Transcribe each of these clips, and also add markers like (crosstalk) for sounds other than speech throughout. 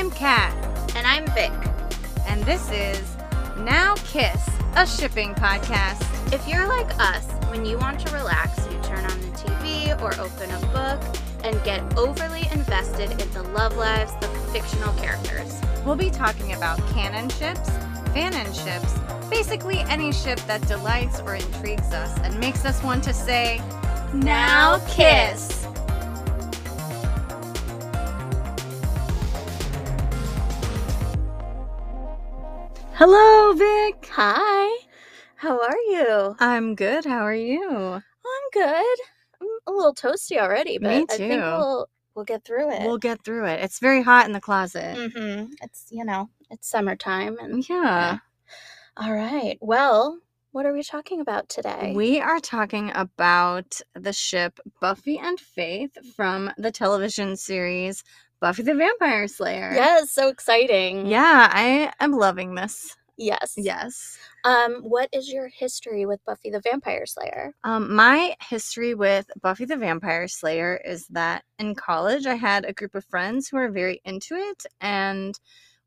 I'm Kat, And I'm Vic. and this is Now Kiss, a shipping podcast. If you're like us, when you want to relax, you turn on the TV or open a book and get overly invested in the love lives of fictional characters. We'll be talking about canon ships, fanon ships, basically any ship that delights or intrigues us and makes us want to say, Now kiss. Hello, Vic. Hi. How are you? I'm good. How are you? I'm good. I'm a little toasty already, but Me I think too. we'll we'll get through it. We'll get through it. It's very hot in the closet. mm-hmm. It's you know it's summertime and Yeah. all right. Well, what are we talking about today? We are talking about the ship Buffy and Faith from the television series Buffy the Vampire Slayer. yes, so exciting. Yeah, I am loving this. Yes. Yes. Um, what is your history with Buffy the Vampire Slayer? Um, my history with Buffy the Vampire Slayer is that in college I had a group of friends who were very into it, and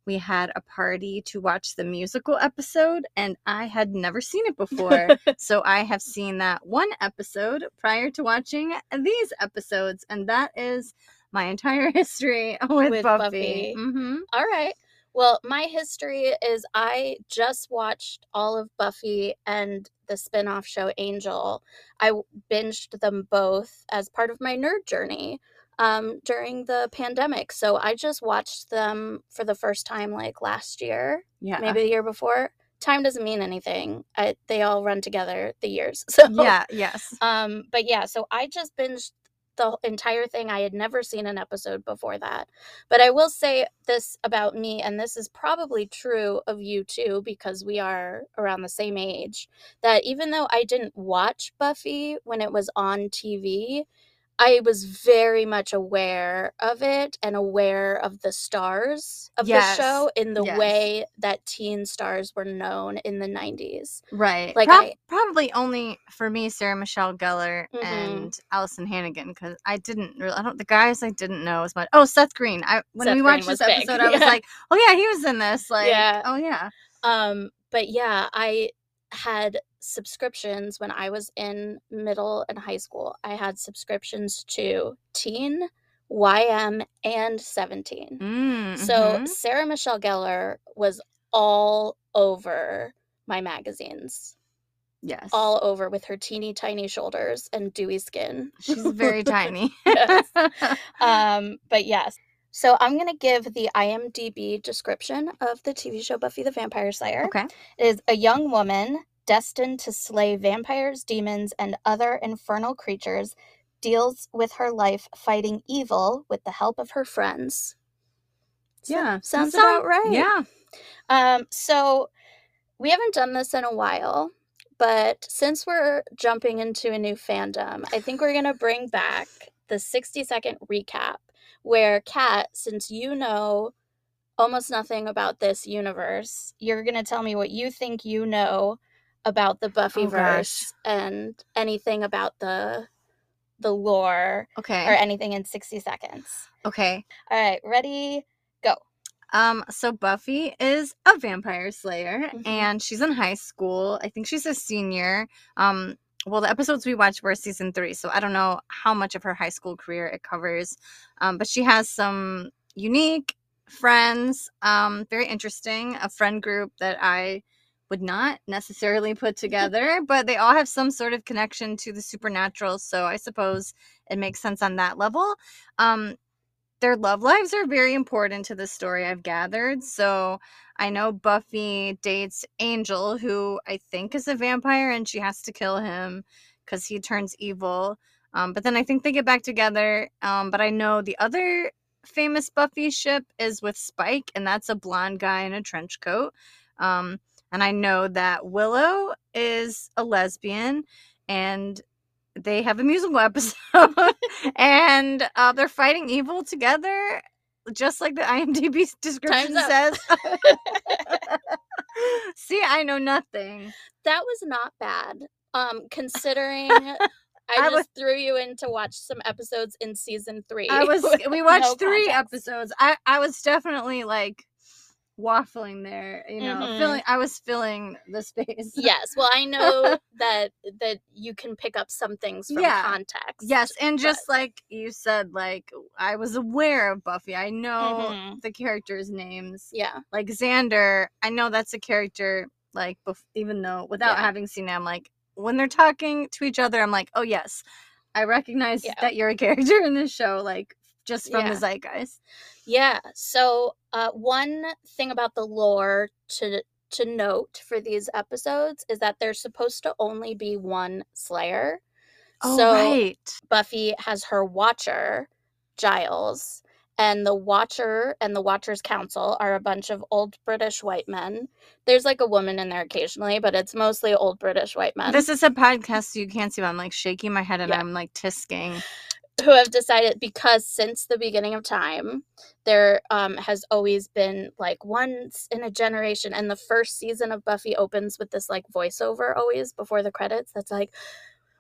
we had a party to watch the musical episode, and I had never seen it before. (laughs) so I have seen that one episode prior to watching these episodes, and that is my entire (laughs) history with, With Buffy. Buffy. hmm All right. Well, my history is I just watched all of Buffy and the spin off show Angel. I binged them both as part of my nerd journey um, during the pandemic. So I just watched them for the first time like last year, Yeah. maybe the year before. Time doesn't mean anything. I, they all run together the years. (laughs) So Yeah. Yes. Um, but yeah, so I just binged the entire thing. I had never seen an episode before that. But I will say this about me, and this is probably true of you too, because we are around the same age, that even though I didn't watch Buffy when it was on TV, I was very much aware of it and aware of the stars of Yes, the show in the yes. way that teen stars were known in the 90s. Right. Like, Prob- I- probably only for me, Sarah Michelle Gellar Mhm. and Alyson Hannigan, because I didn't really. I don't. The guys I didn't know as much. Oh, Seth Green. I when Seth we watched was this big, episode, I was yeah. like, oh yeah, he was in this. Like, Yeah. oh yeah. Um, but yeah, I had subscriptions when I was in middle and high school. I had subscriptions to Teen, YM, and 17. Mm, So mhm. Sarah Michelle Gellar was all over my magazines, yes, all over with her teeny tiny shoulders and dewy skin. she's very (laughs) tiny. Yes. (laughs) um, but yes. So I'm gonna give the IMDb description of the TV show Buffy the Vampire Slayer. okay. It is a young woman destined to slay vampires, demons, and other infernal creatures, deals with her life fighting evil with the help of her friends. So- Yeah, sounds about right. Yeah. Um, so we haven't done this in a while, but since we're jumping into a new fandom, I think we're gonna bring back the 60 second recap where Kat, since you know almost nothing about this universe, you're gonna tell me what you think you know about the Buffyverse gosh. and anything about the the lore Okay. or anything in 60 seconds. Okay. All right, ready? Go. Um, so Buffy is a vampire slayer Mhm. and she's in high school. I think she's a senior. Um, well, the episodes we watched were season three, so I don't know how much of her high school career it covers. Um, but she has some unique friends, um, very interesting, a friend group that I would not necessarily put (laughs) together, but they all have some sort of connection to the supernatural, so I suppose it makes sense on that level. Um, their love lives are very important to the story I've gathered. So I know Buffy dates Angel, who I think is a vampire, and she has to kill him because he turns evil. Um, but then I think they get back together. Um, but I know the other famous Buffy ship is with Spike, and that's a blonde guy in a trench coat. Um, and I know that Willow is a lesbian, and they have a musical episode (laughs) and uh, they're fighting evil together just like the imdb description up. says (laughs) see i know nothing that was not bad um considering (laughs) I, I just was- threw you in to watch some episodes in season three. I was we watched no three context. episodes. I I was definitely like waffling there, you know, Mhm. filling I was filling the space. (laughs) Yes, well, I know that that you can pick up some things from Yeah. context. Yes, and just like you said, like I was aware of Buffy. I know Mhm. the characters' names. Yeah, Like Xander, I know that's a character. Like, bef- even though without Yeah. having seen it, I'm like, when they're talking to each other, I'm like, oh yes, I recognize Yeah. that you're a (laughs) character in this show. Like, just from Yeah. the zeitgeist. yeah. So, uh, one thing about the lore to to note for these episodes is that there's supposed to only be one Slayer. Oh so right. Buffy has her Watcher, Giles, and the Watcher and the Watcher's Council are a bunch of old British white men. There's like a woman in there occasionally, but it's mostly old British white men This is a podcast, so you can't see. But I'm like shaking my head and Yeah. I'm like tisking. Who have decided because since the beginning of time, there um, has always been like once in a generation, and the first season of Buffy opens with this like voiceover always before the credits that's like,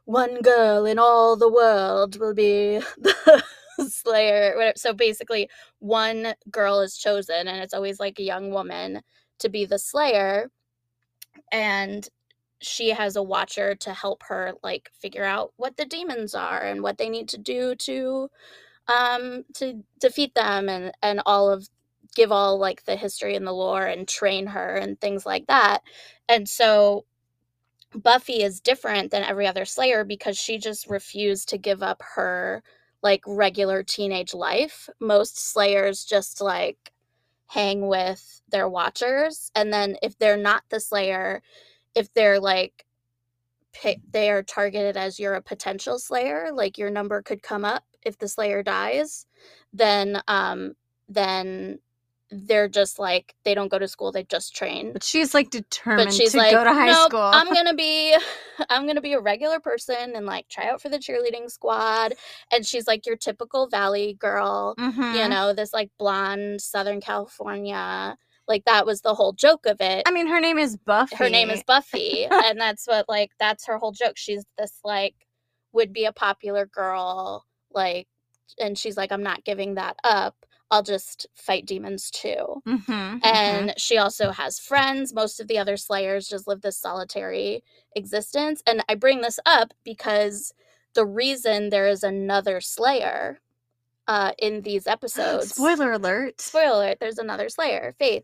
one girl in all the world will be (laughs) the Slayer. whatever. So basically, one girl is chosen, and it's always like a young woman to be the Slayer. And she has a watcher to help her like figure out what the demons are and what they need to do to um to defeat them and and all of give all like the history and the lore and train her and things like that. And so Buffy is different than every other Slayer because she just refused to give up her like regular teenage life. Most Slayers just like hang with their watchers and then if they're not the Slayer, if they're like they are targeted as you're a potential slayer like your number could come up if the slayer dies then um then they're just like they don't go to school they just train But she's like determined but she's to like go to high nope, school. i'm (laughs) gonna be (sighs) i'm gonna be a regular person and like try out for the cheerleading squad and she's like your typical valley girl you Mhm. know this like blonde southern california like that was the whole joke of it I mean, her name is Buffy. her name is Buffy, (laughs) and that's what like that's her whole joke. She's this like would be a popular girl, like, and she's like, I'm not giving that up. I'll just fight demons too. Mhm, mhm. And she also has friends. Most of the other Slayers just live this solitary existence. And I bring this up because the reason there is another Slayer uh, in these (gasps) episodes spoiler alert. spoiler alert, there's another slayer faith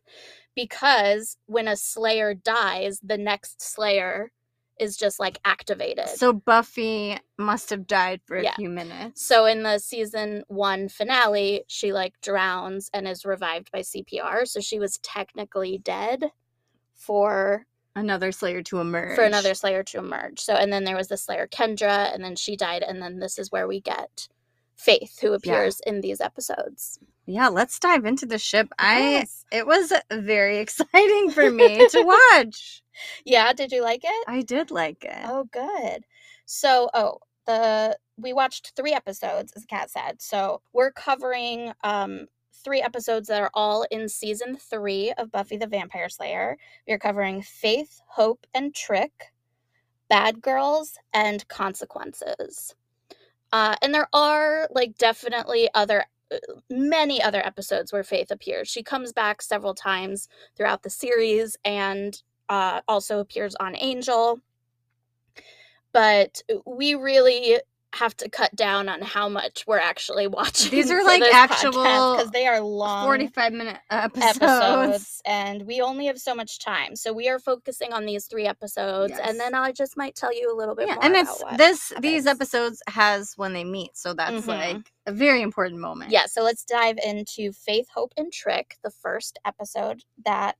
because when a slayer dies the next slayer is just like activated so, Buffy must have died for a Yeah. few minutes. So in the season one finale she like drowns and is revived by cpr so she was technically dead for another Slayer to emerge. for another slayer to emerge so and then there was the slayer kendra and then she died and then this is where we get faith who appears in these episodes Yeah, let's dive into the ship. I it was very (laughs) exciting for me to watch. yeah did you like it I did like it. Oh, good. So, oh, the we watched three episodes, as Kat said. So we're covering um three episodes that are all in season three of Buffy the Vampire Slayer. We are covering Faith, Hope, and Trick, Bad Girls, and Consequences. Uh, and there are like definitely other uh, many other episodes where Faith appears. She comes back several times throughout the series and uh, also appears on Angel but we really have to cut down on how much we're actually (laughs) watching. These are, like, actual because they are long 45 minute episodes. episodes, and we only have so much time. So we are focusing on these three episodes, Yes. and then I just might tell you a little bit Yeah, more. and about it's this these episodes has when they meet, so that's Mhm. like a very important moment. Yeah, so let's dive into Faith, Hope, and Trick, the first episode that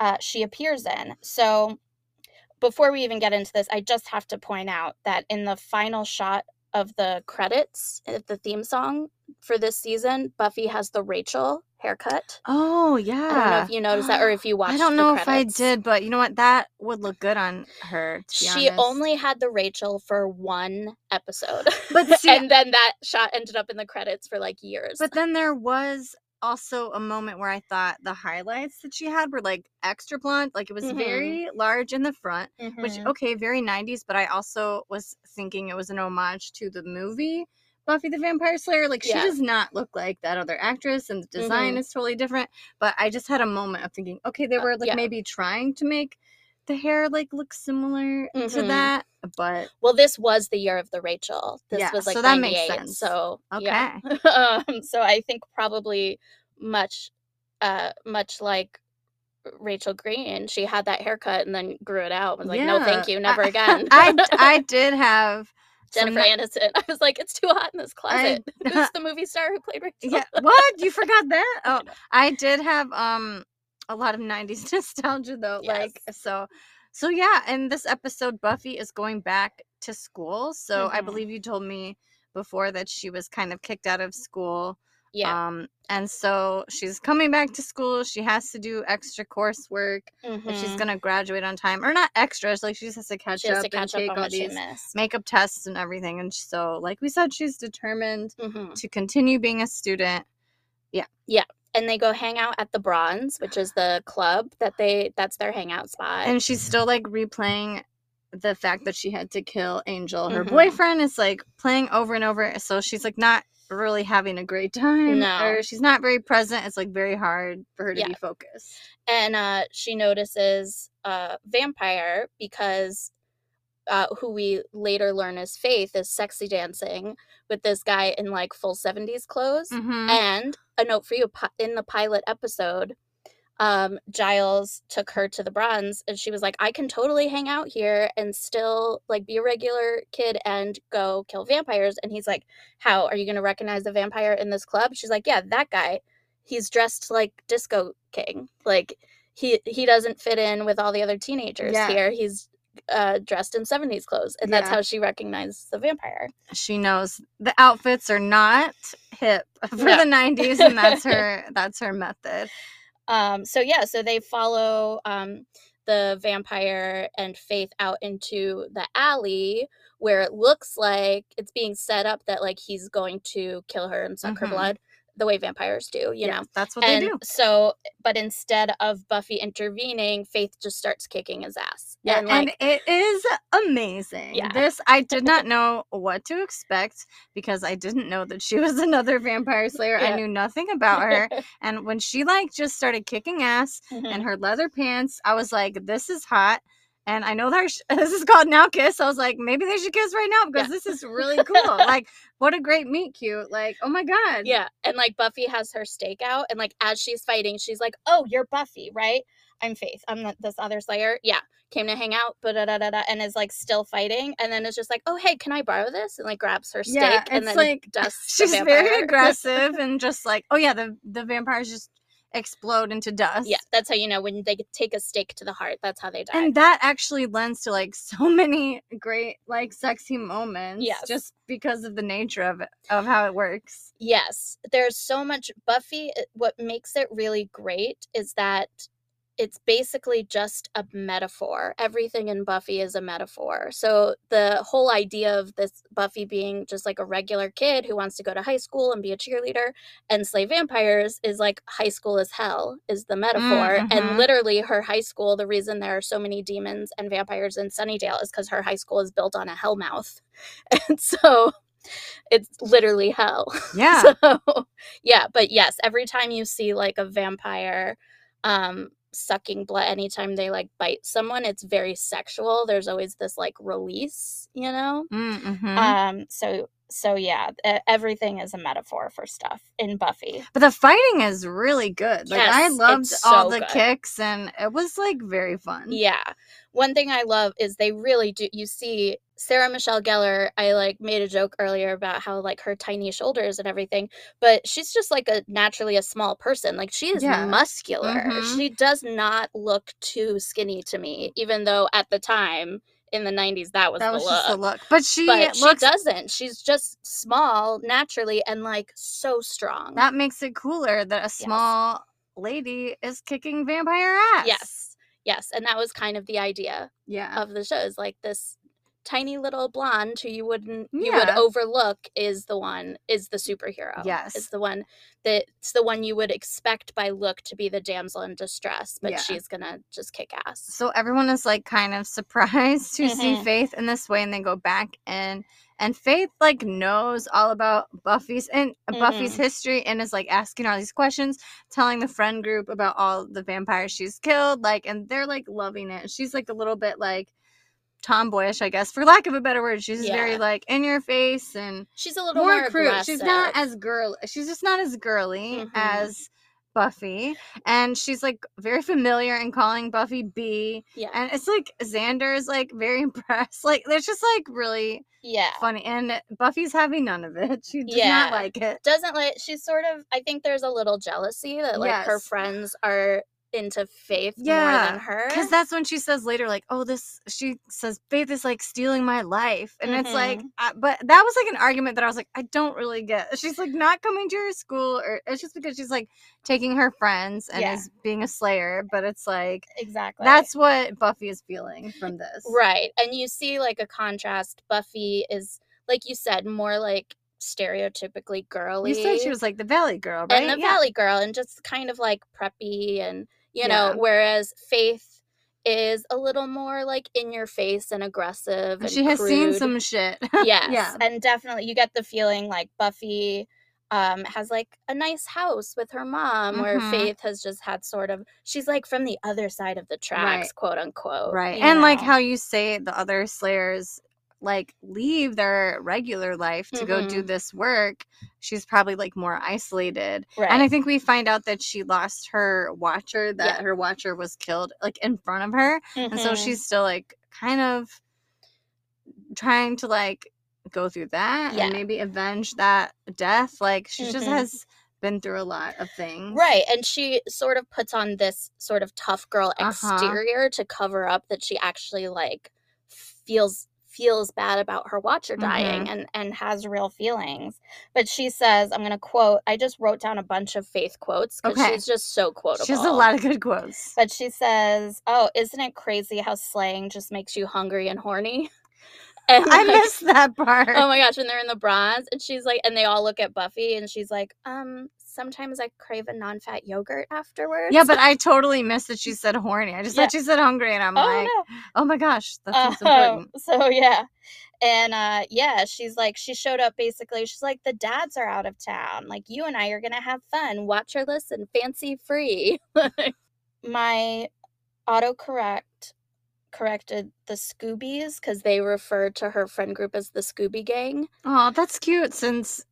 uh, she appears in. So, before we even get into this, I just have to point out that in the final shot of the credits, uh, the theme song for this season, Buffy has the Rachel haircut. Oh yeah. I don't know if you noticed that or if you (gasps) watched I don't know if I did, but you know what? That would look good on her. She honest. only had the Rachel for one episode. But (laughs) see- and then that shot ended up in the credits for like years. But then there was also a moment where I thought the highlights that she had were like extra blonde. Like it was Mhm. very large in the front, which Mhm. okay, very 90s, but I also was thinking it was an homage to the movie Buffy the Vampire Slayer. Like she does not look like that other actress and the design Mhm. is totally different. But I just had a moment of thinking, okay, they Uh, were like yeah. maybe trying to make the hair like look similar to Mhm. that. But Well, this was the year of the Rachel. This Yeah, was like so that makes sense. So yeah. Okay. (laughs) um, so I think probably much, uh, much like Rachel Green, she had that haircut and then grew it out. Was like, no, thank you, never (laughs) I- again. (laughs) I I did have Jennifer ni- Aniston. I was like, it's too hot in this closet. Who's the movie star who played Rachel? Yeah. What? You forgot that? Oh. I did have um a lot of 90s nostalgia though. Like so so yeah, in this episode Buffy is going back to school. So I Mhm. believe you told me before that she was kind of kicked out of school. yeah. Um and so she's coming back to school. She has to do extra coursework if she's going to graduate on time or not extras, like she just has to catch she up to and catch up take on all these makeup tests and everything. And so like we said she's determined Mhm. to continue being a student. And they go hang out at the Bronze, which is the club that they that's their hangout spot. and she's still like replaying the fact that she had to kill Angel. Her Mhm. boyfriend is like playing over and over, so she's like not really having a great time. No. Or she's not very present. It's like very hard for her to Yeah. be focused. and uh, she notices a vampire because uh, who we later learn is Faith is sexy dancing with this guy in like full 70s clothes. Mm-hmm. And a note for you in the pilot episode, um, Giles took her to the bronze and she was like, I can totally hang out here and still like be a regular kid and go kill vampires. And he's like, How are you going to recognize the vampire in this club? She's like, Yeah, that guy. He's dressed like Disco King. Like, he he doesn't fit in with all the other teenagers Yeah. here. He's uh dressed in 70s clothes and that's how she recognized the vampire She knows the outfits are not hip (laughs) for No. the 90s, and that's her (laughs) that's her method. Um, so yeah, so they follow um, the vampire and Faith out into the alley where it looks like it's being set up that like he's going to kill her and suck her Mhm. blood the way vampires do, you Yeah, know. that's what and they do. so, but instead of Buffy intervening, Faith just starts kicking his ass. Yeah, and and, it is amazing. Yeah. This I (laughs) did not know what to expect because I didn't know that she (laughs) was another vampire slayer. I knew nothing about her. (laughs) And when she like just started kicking ass Mhm. in her leather pants, I was like, this is hot. And I know that sh- (laughs) this is called Now Kiss. I was like, maybe they should kiss right now because Yeah. this is really (laughs) cool. like, what a great meet cute. Like, oh my God. Yeah, and like Buffy has her stake out, and like as she's fighting, she's like, "Oh, you're Buffy, right? I'm Faith. I'm the, this other Slayer. Yeah, came to hang out, but da da da da, and is like still fighting, and then it's just like, "Oh, hey, can I borrow this?" And like grabs her stake, Yeah, and then like dusts. (laughs) the she's very aggressive and just like, oh yeah, the, the vampires just explode into dust. yeah, that's how you know when they take a stake to the heart. That's how they die. and that actually lends to like so (laughs) many great like sexy moments Yes. just because of the nature of it of how it works Yes, there's so much Buffy. Eh, what makes it really great is that it's basically just a metaphor. Everything in Buffy is a metaphor. So the whole idea of this Buffy being just like a regular kid who wants to go to high school and be a cheerleader and slay vampires is like high school is hell is the metaphor. mhm. And literally her high school, the reason there are so many demons and vampires in Sunnydale is because her high school is built on a hell mouth. (laughs) And so it's literally hell. (laughs) yeah So, yeah, but yes, every time you see like a vampire um sucking blood anytime they like bite someone, it's very sexual. There's always this like release, you know? mm-hmm. Um so so yeah, everything is a metaphor for stuff in Buffy. but the fighting is really good like i loved it's all the good. kicks and it was like very fun Yeah. One thing I love is they really do you see Sarah Michelle Gellar, I like made a joke earlier about how like her tiny shoulders and everything, but she's just like a naturally a small person. Like she is Yeah. muscular. Mhm. She does not look too skinny to me, even though at the time in the 90s that was that the was look. just the look but she but she doesn't. She's just small naturally and like so strong. that makes it cooler that a small lady is kicking vampire ass yes. Yes, and that was kind of the idea yeah of the show is like this tiny little blonde who you wouldn't you would overlook is the one is the superhero. Yes. Is the one that's the one you would expect by look to be the damsel in distress, but Yeah. she's gonna just kick ass. So everyone is like kind of surprised (laughs) to see Mhm. Faith in this way, and they go back and and Faith like knows all about Buffy's and Buffy's Mhm. history and is like asking all these questions, telling the friend group about all the vampires she's killed, like, and they're like loving it. She's like a little bit like tomboyish, I guess, for lack of a better word. She's very like in your face and She's a little more, more, crude. aggressive. She's not as girl. She's just not as girly Mhm. as Buffy, and she's like very familiar in calling Buffy B. yeah. And it's like Xander is like very (laughs) impressed. Like it's just like really yeah. funny, and Buffy's having none of it. She does Yeah. not like it. doesn't like she's sort of I think there's a little jealousy that like her friends are into faith more Yeah, than her. Because that's when she says later, like, "Oh, this." She says, "Faith is like stealing my life," and it's like, Mhm. I, but that was like an argument that I was like, I don't really get. (laughs) She's like not coming to your school, or it's just because she's like taking her friends and Yeah. is being a slayer. But it's like exactly that's what Buffy is feeling from this, right. And you see like a contrast. Buffy is like you said, more like stereotypically girly. You said she was like the Valley Girl, right? and the Yeah. Valley Girl and just kind of like preppy and you Yeah. know, whereas Faith is a little more like in your face and aggressive and She has seen some shit. (laughs) yes yeah. and definitely you get the feeling like buffy um has like a nice house with her mom where Mhm. faith has just had sort of she's like from the other side of the tracks Right. quote unquote right and like how you say the other slayers like leave their regular life to go do Mhm. this work she's probably like more isolated right and i think we find out that she lost her watcher that Yeah. her watcher was killed like in front of her and so Mhm. she's still like kind of trying to like go through that Yeah. and maybe avenge that death like she just Mhm. has been through a lot of things right and she sort of puts on this sort of tough girl Uh-huh. exterior to cover up that she actually like feels feels bad about her watcher dying Mm-hmm. and and has real feelings but she says i'm going to quote i just wrote down a bunch of faith quotes because Okay. she's just so quotable she has a lot of good quotes but she says oh isn't it crazy how slaying just makes you hungry and horny and i like, missed that part. oh my gosh when they're in the bronze and she's like and they all look at buffy and she's like um sometimes i crave a non-fat yogurt afterwards. Yeah, but I totally missed that she (laughs) said horny. I just Yeah. thought she said hungry, and I'm oh like, no. Oh my gosh, that seems Uh, important. so yeah. And uh yeah she's like she showed up basically she's like the dads are out of town. Like you and i are gonna have fun. Watch her listen fancy free. (laughs) (laughs) My autocorrect corrected the scoobies because they referred to her friend group as the scooby gang Oh, that's cute since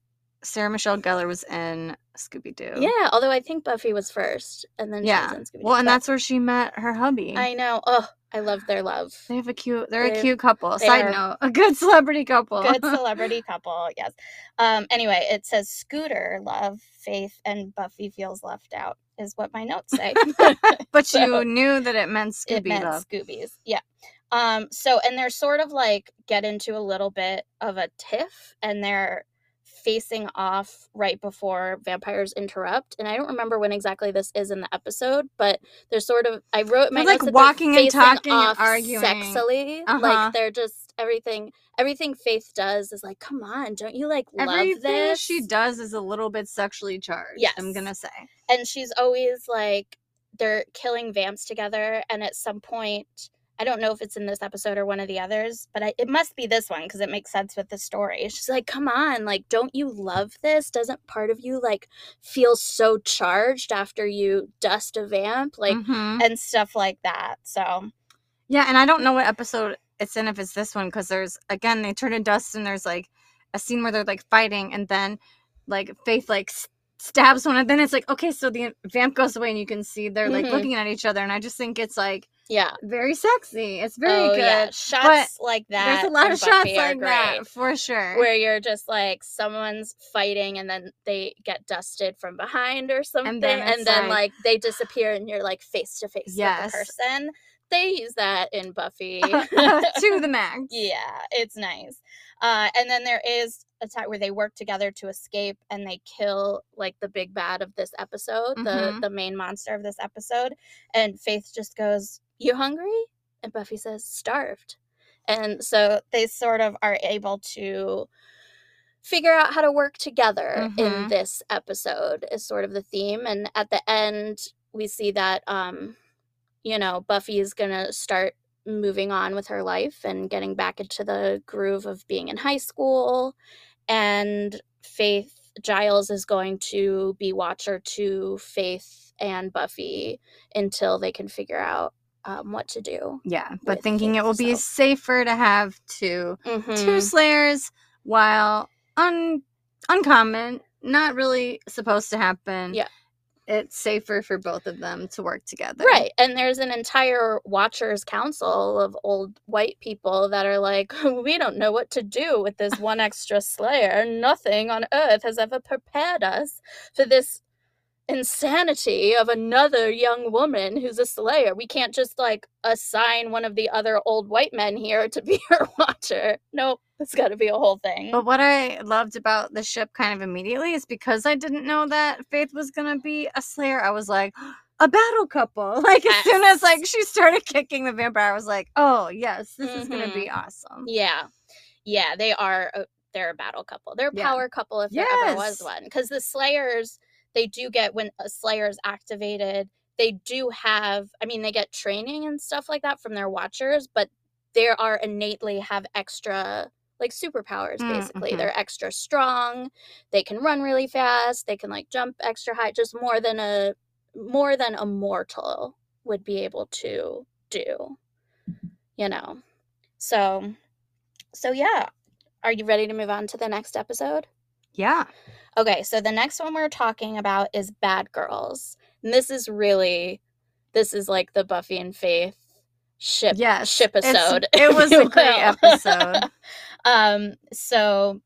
Sarah Michelle Gellar was in Scooby Doo. yeah although i think buffy was first and then Yeah. she was in Scooby-Doo, Well, and but that's where she met her hubby. i know oh i love their love they have a cute. They're a They're- cute couple. Side note: a good celebrity couple. good (laughs) celebrity couple yes um anyway it says scooter love faith and buffy feels left out is what my notes say (laughs) but (laughs) So- you knew that it meant Scooby it meant love. scoobies yeah um so and they're sort of like get into a little bit of a tiff and they're facing off right before vampires interrupt and i don't remember when exactly this is in the episode but they're sort of i wrote my They're, like, walking and talking and arguing. sexily Uh-huh. like they're just everything everything faith does is like come on don't you like love Everything this she does is a little bit sexually charged. I'm gonna say. and she's always like they're killing vamps together and at some point i don't know if it's in this episode or one of the others but I, it must be this one because it makes sense with the story she's like come on like don't you love this doesn't part of you like feel so charged after you dust a vamp like Mhm. and stuff like that so Yeah, and I don't know what episode it's in if it's this one because there's again they turn to dust and there's like a scene where they're like fighting and then like Faith like stabs one and then it's like okay so the vamp goes away and you can see they're like Mhm. looking at each other and I just think it's like yeah very sexy. It's very oh good. yeah shots like that There's a lot of shots like that for sure. where you're just like someone's fighting and then they get dusted from behind or something and then then, like, like- they disappear and you're like face to face Yes. with the person they use that in buffy (laughs) to the max. yeah it's nice uh, and then there is a time where they work together to escape and they kill like the big bad of this episode the Mhm. the main monster of this episode and faith just goes you hungry and buffy says starved And so they sort of are able to figure out how to work together in Mhm. this episode is sort of the theme and at the end we see that um you know buffy is gonna start moving on with her life and getting back into the groove of being in high school and faith giles is going to be watcher to faith and buffy until they can figure out um, what to do Yeah, but thinking it will be so- safer to have two two Mhm. slayers while un uncommon, not really supposed to happen. Yeah. It's safer for both of them to work together. Right. And there's an entire Watchers Council of old white people that are like, (laughs) we don't know what to do with this one (laughs) extra Slayer. Nothing on earth has ever prepared us for this insanity of another young woman who's a Slayer. We can't just like assign one of the other old white men here to be (laughs) her Watcher. Nope. It's got to be a whole thing. But what I loved about the ship kind of immediately is because I didn't know that Faith was gonna be a slayer, I was like, (gasps) a battle couple. (laughs) Like as soon as like she started kicking the vampire, I was like, oh yes, this is gonna be mm-hmm. awesome. Yeah. Yeah, they are a, they're a battle couple. They're a Yeah. power couple if there ever was one. Because the Slayers, they do get when a Slayer is activated, they do have I mean, they get training and stuff like that from their watchers, but they are innately have extra like superpowers Mm, basically. mhm. They're extra strong. They can run really fast. They can like jump extra high, just more than a more than a mortal would be able to do. You know. So so yeah. Are you ready to move on to the next episode? Yeah. Okay, so the next one we're talking about is Bad Girls. And this is really this is like the Buffy and Faith ship Yes. ship episode. (laughs) It was a great episode. (laughs) um so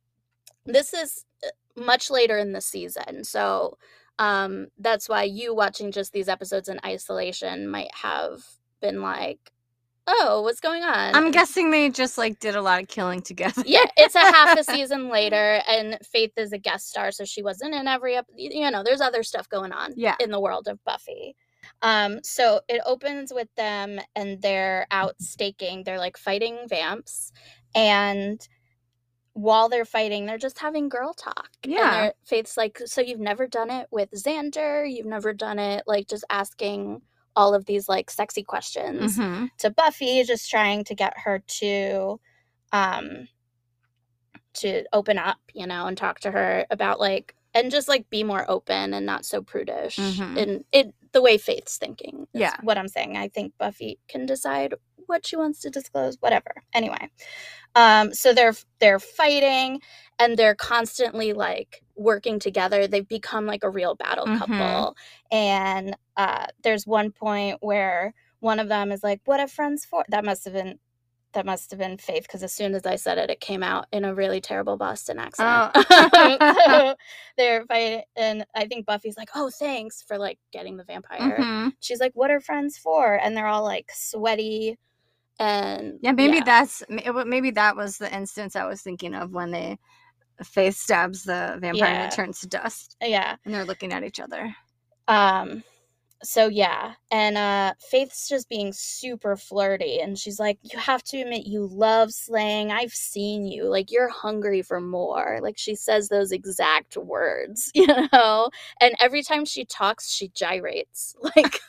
this is uh, much later in the season. So um that's why you watching just these episodes in isolation might have been like, "Oh, what's going on?" I'm guessing they just like did a lot of killing together. yeah, it's a half a (laughs) season later, and Faith is a guest star, so she wasn't in every ep- You know, there's other stuff going on Yeah. in the world of Buffy. Um, so it opens with them, and they're out staking. They're like fighting vamps, and while they're fighting, they're just having girl talk. Yeah. Faith's like, "So you've never done it with Xander? You've never done it like just asking." All of these like sexy questions Mhm. to Buffy, just trying to get her to um to open up, you know, and talk to her about like and just like be more open and not so prudish. Mhm. And it the way Faith's thinking. is Yeah. What I'm saying. I think Buffy can decide what she wants to disclose, whatever. Anyway. Um, so they're they're fighting and they're constantly like working together. They've become like a real battle Mhm. couple. And uh there's one point where one of them is like, "What are friends for?" That must have been that must have been Faith because as soon as I said it, it came out in a really terrible Boston accent. Oh. so (laughs) (laughs) they're fighting, and I think Buffy's like, "Oh, thanks for like getting the vampire." Mhm. She's like, "What are friends for?" And they're all like sweaty, and Yeah, maybe yeah. that's ma- it wa- maybe that was the instance I was thinking of when they Faith stabs the vampire and it turns to dust yeah. and they're looking at each other. Um so yeah, and uh Faith's just being super flirty and she's like, "You have to admit you love slaying. I've seen you. Like you're hungry for more." Like she says those exact words, (laughs) you know? And every time she talks, she gyrates. (laughs) Like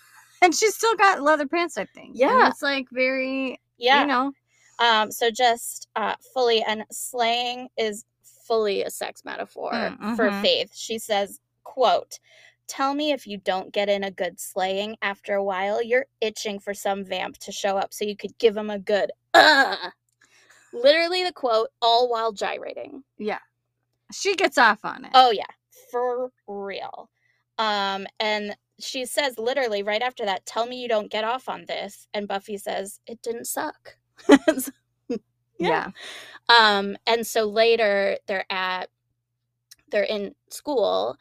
And she's still got leather pants, I think. And Yeah. it's like very, yeah. you know, Um so just uh fully and slaying is fully a sex metaphor Mm, for mhm. Faith. She says, quote, Tell me if you don't get in a good slaying after a while, you're itching for some vamp to show up so you could give him a good uh literally the quote, all while gyrating. Yeah. She gets off on it. Oh yeah, for real. Um, and she says literally right after that, tell me you don't get off on this. And Buffy says, It didn't suck. (laughs) (laughs) yeah. Um, and so later they're at they're in school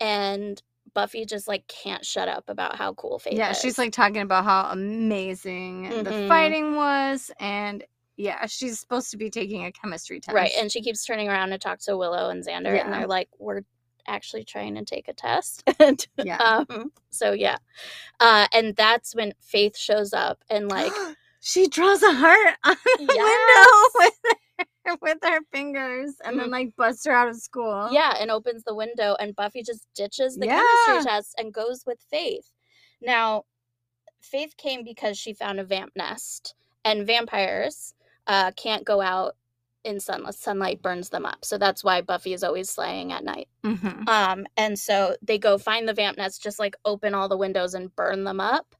and Buffy just like can't shut up about how cool Faith Yeah, is. she's like talking about how amazing the Mhm. fighting was and yeah, she's supposed to be taking a chemistry test. right, and she keeps turning around to talk to Willow and Xander, Yeah. and they're like, "We're actually trying to take a test." (laughs) and, Yeah. um, so yeah, uh, and that's when Faith shows up and (gasps) like she draws a heart (laughs) on the Yes. window with her, with her fingers and then like busts her out of school. Yeah, and opens the window, and Buffy just ditches the Yeah. chemistry test and goes with Faith. Now, Faith came because she found a vamp nest, and vampires uh, can't go out in sunlight. Sunlight burns them up, so that's why Buffy is always slaying at night. Mhm. Um, and so they go find the vamp nest, just like open all the windows and burn them up,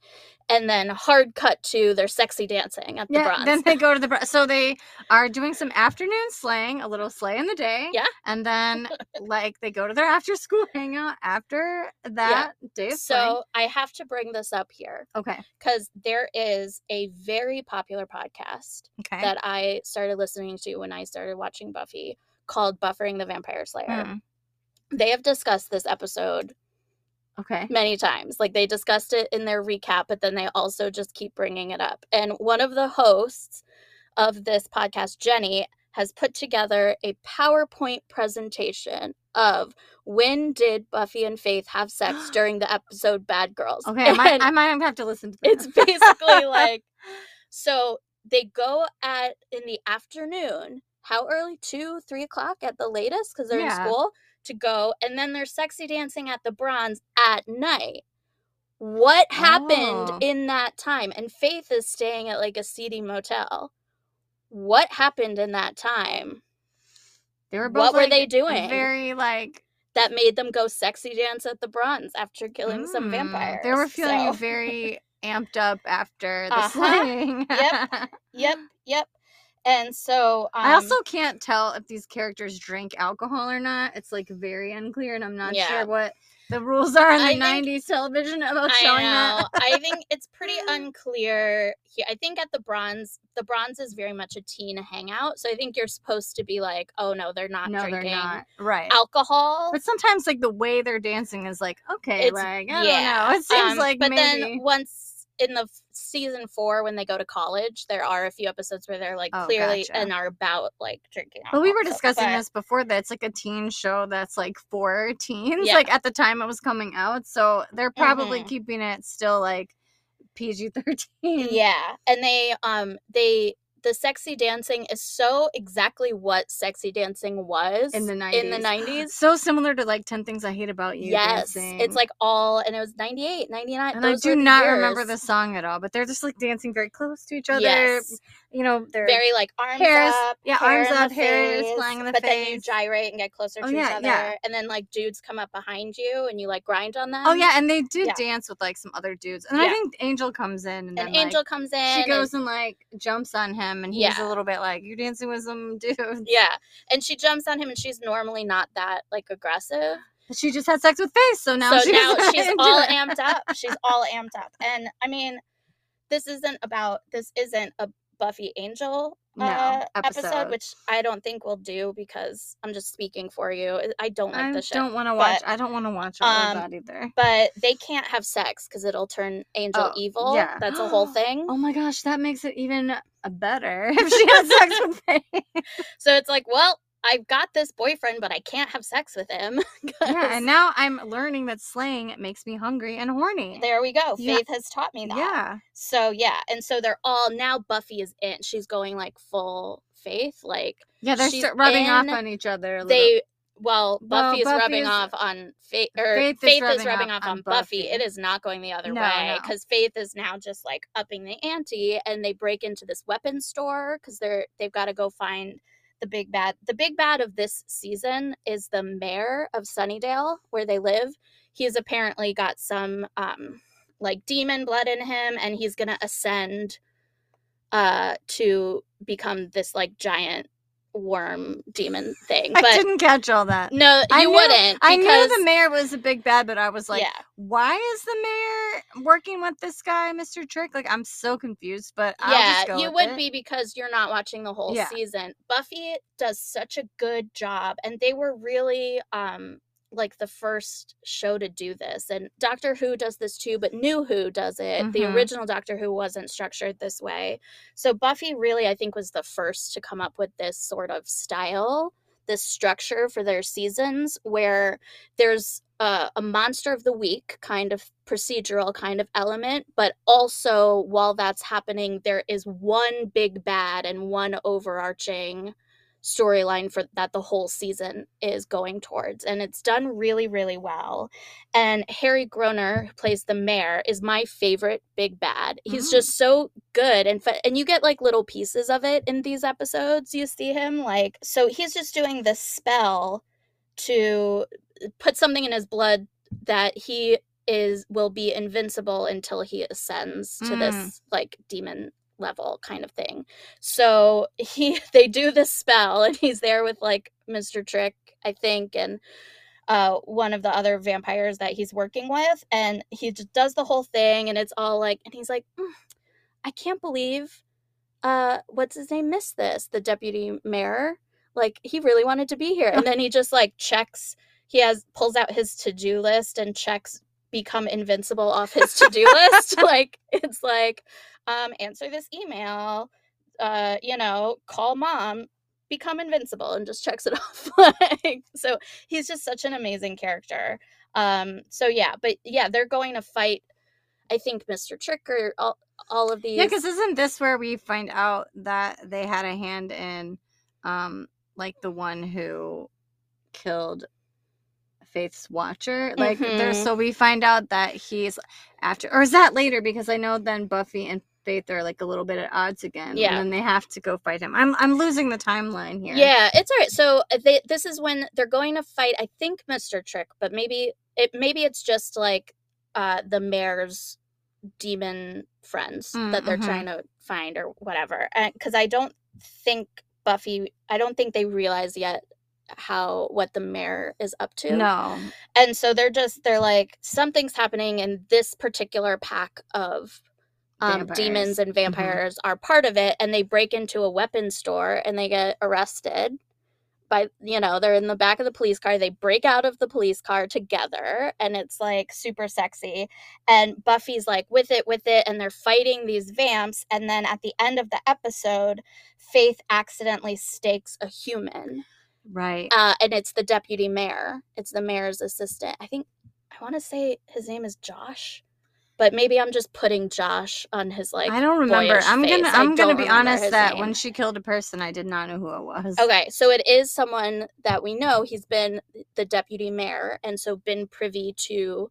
and then hard cut to their sexy dancing at the Yeah, bronze. then they go to the br- so they are doing some afternoon slaying, a little slay in the day. Yeah. and then (laughs) like they go to their after school (laughs) hangout after that day of slaying. so I have to bring this up here Okay, because there is a very popular podcast okay. that I started listening to when I started watching Buffy called Buffering the Vampire Slayer. Mm, They have discussed this episode okay. many times. Like they discussed it in their recap, but then they also just keep bringing it up. And one of the hosts of this podcast, Jenny, has put together a PowerPoint presentation of when did Buffy and Faith have sex (gasps) during the episode Bad Girls. Okay, I might, (laughs) I might have to listen to that. it's basically (laughs) like so they go at in the afternoon how early two three o'clock at the latest because they're Yeah. in school to go and then they're sexy dancing at the bronze at night what happened Oh. in that time and faith is staying at like a seedy motel what happened in that time they were both what were they doing Very like that made them go sexy dance at the bronze after killing some mm, vampires They were feeling So- very amped up after the Uh-huh. slaying. Yep. (laughs) yep yep and so um, I also can't tell if these characters drink alcohol or not. It's like very unclear, and I'm not Yeah. sure what the rules are on the I think- 90s television about I showing know. that. I think it's pretty (laughs) unclear here. I think at the bronze, the bronze is very much a teen hangout. So I think you're supposed to be like, oh no, they're not no, drinking they're not. Right. alcohol. But sometimes, like, the way they're dancing is like, okay, It's- like, I yeah, don't know. (laughs) It seems Um, like but maybe. then once in the season four, when they go to college, there are a few episodes where they're like Oh, clearly gotcha. and are about like drinking. But we were discussing but- this before that it's like a teen show that's like for teens, Yeah. like at the time it was coming out. So they're probably Mhm. keeping it still like PG 13. Yeah, and they um they the sexy dancing is so exactly what sexy dancing was In the 90s. In the 90s. So similar to like 10 Things I Hate About You. yes, dancing. it's like all and it was 98, 99. And I do not remember the song at all, but they're just like dancing very close to each other. Yes. You know, they're Very like arms Hairs- up, yeah, hair arms up, hair is flying in the but then you gyrate and get closer Oh, to yeah, each other, yeah. and then like dudes come up behind you and you like grind on oh, them. Oh yeah, and they did yeah. dance with like some other dudes. And I think Angel comes in and, and then Angel like, comes in. she goes and like jumps on him and he's a little bit like, You're dancing with some (laughs) dudes. yeah, and she jumps on him, and she's normally not that like aggressive. She just had sex with Faith, so now so she's, now she's all amped up. She's all amped up. And I mean, this isn't about this isn't a Buffy Angel No, uh, episode. episode. which I don't think we'll do because I'm just speaking for you. I- I don't like I the shit. don't want to watch. I don't want to watch all um, that either. But they can't have sex because it'll turn Angel Oh, evil. yeah. That's a whole (gasps) thing. Oh my gosh, that makes it even uh, better (laughs) if she had sex (laughs) with Faith. So it's like, well, I've got this boyfriend, but I can't have sex with him. (laughs) yeah, and now I'm learning that slaying makes me hungry and horny. there we go. Yeah. Faith has taught me that. Yeah. So yeah, and so they're all now Buffy is in. She's going like full faith, like Yeah, they're rubbing off on each other. A they well, Well, Buffy is rubbing off on Faith or er, Faith Faith, is is rubbing rubbing off off on Buffy. Buffy. It is not going the other No, way no. because Faith is now just like upping the ante, and they break into this weapons store because they're they've got to go find the big bad. The big bad of this season is the mayor of Sunnydale, where they live. He's apparently got some um like demon blood in him, and he's gonna ascend uh to become this like giant worm demon thing. I didn't catch all that. no, you I knew- wouldn't. I knew the mayor was a big bad, but I was like, yeah, why is the mayor working with this guy, Mr. Trick? Like, I'm so confused, but I'll yeah, just go you would it. be because you're not watching the whole Yeah. season. Buffy does such a good job, and they were really um like the first show to do this. And Doctor Who does this too, but New Who does it. The Mhm. original Doctor Who wasn't structured this way. So Buffy really, I think, was the first to come up with this sort of style, this structure for their seasons where there's uh, a monster of the week kind of procedural kind of element, but also while that's happening, there is one big bad and one overarching storyline for that the whole season is going towards and it's done really really well and harry groener who plays the mayor is my favorite big bad he's Mm. just so good and fa- and you get like little pieces of it in these episodes you see him like so he's just doing this spell to put something in his blood that he is will be invincible until he ascends to Mm. this like demon level kind of thing. So (laughs) he they do this spell and he's there with like Mr. Trick, I think, and uh one of the other vampires that he's working with and he just does the whole thing and it's all like and he's like "Mm, I can't believe uh what's his name missed this the deputy mayor like he really wanted to be here and then he (laughs) just like checks he has pulls out his to-do list and checks become invincible off his to-do list (laughs) like it's like um answer this email uh you know call mom become invincible and just checks it (laughs) off like so he's just such an amazing character um so yeah but yeah they're going to fight i think mr trick or all, all of these Yeah, because isn't this where we find out that they had a hand in, um, like the one who killed Faith's Watcher? Like, there. Mhm. So we find out that he's after, or is that later? Because I know then Buffy and Faith are like a little bit at odds again. Yeah. and then they have to go fight him. I'm I'm losing the timeline here. Yeah, it's all right. So uh, they, this is when they're going to fight. I think Mr. Trick, but maybe it maybe it's just like uh, the mayor's demon friends Mm, that they're mhm. trying to find or whatever. Because I don't think Buffy. I don't think they realize yet how what the mayor is up to. No. and so they're just they're like something's happening in this particular pack of um, demons and vampires are part of it and they break into a weapons store and they get arrested by you know they're in the back of the police car they break out of the police car together and it's like super sexy and buffy's like with it with it and they're fighting these vamps and then at the end of the episode faith accidentally stakes a human Right. uh, and it's the deputy mayor. It's the mayor's assistant. I think I want to say his name is Josh, but maybe I'm just putting Josh on his like. I don't remember. I'm gonna face. I'm gonna be honest that name. when she killed a person, I did not know who it was. Okay, so it is someone that we know. He's been the deputy mayor, and so been privy to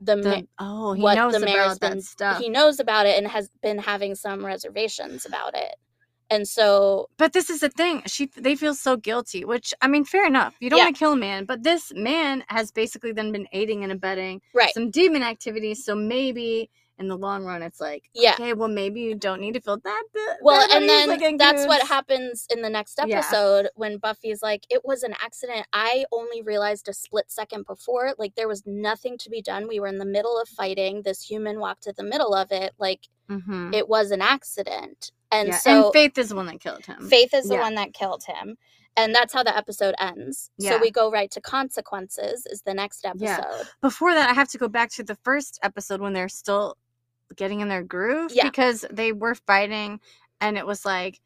the. ma- oh, he what knows the mayor's about that been- stuff. he knows about it and has been having some reservations about it, and so But this is the thing. She they feel so guilty, which I mean, fair enough. You don't Yeah. want to kill a man, but this man has basically then been aiding and abetting right, some demon activities. So maybe in the long run, it's like, Yeah. okay, well, maybe you don't need to feel that. Well, that and then like, that's what happens in the next Yeah. episode when Buffy's like, it was an accident. I only realized a split second before. Like, there was nothing to be done. We were in the middle of fighting. This human walked to the middle of it. Like, Mhm. it was an accident. And Yeah, so and Faith is the one that killed him. Faith is the Yeah. one that killed him. And that's how the episode ends. Yeah. So we go right to consequences, is the next episode. Yeah. Before that, I have to go back to the first episode when they're still getting in their groove Yeah. because they were fighting, and it was like,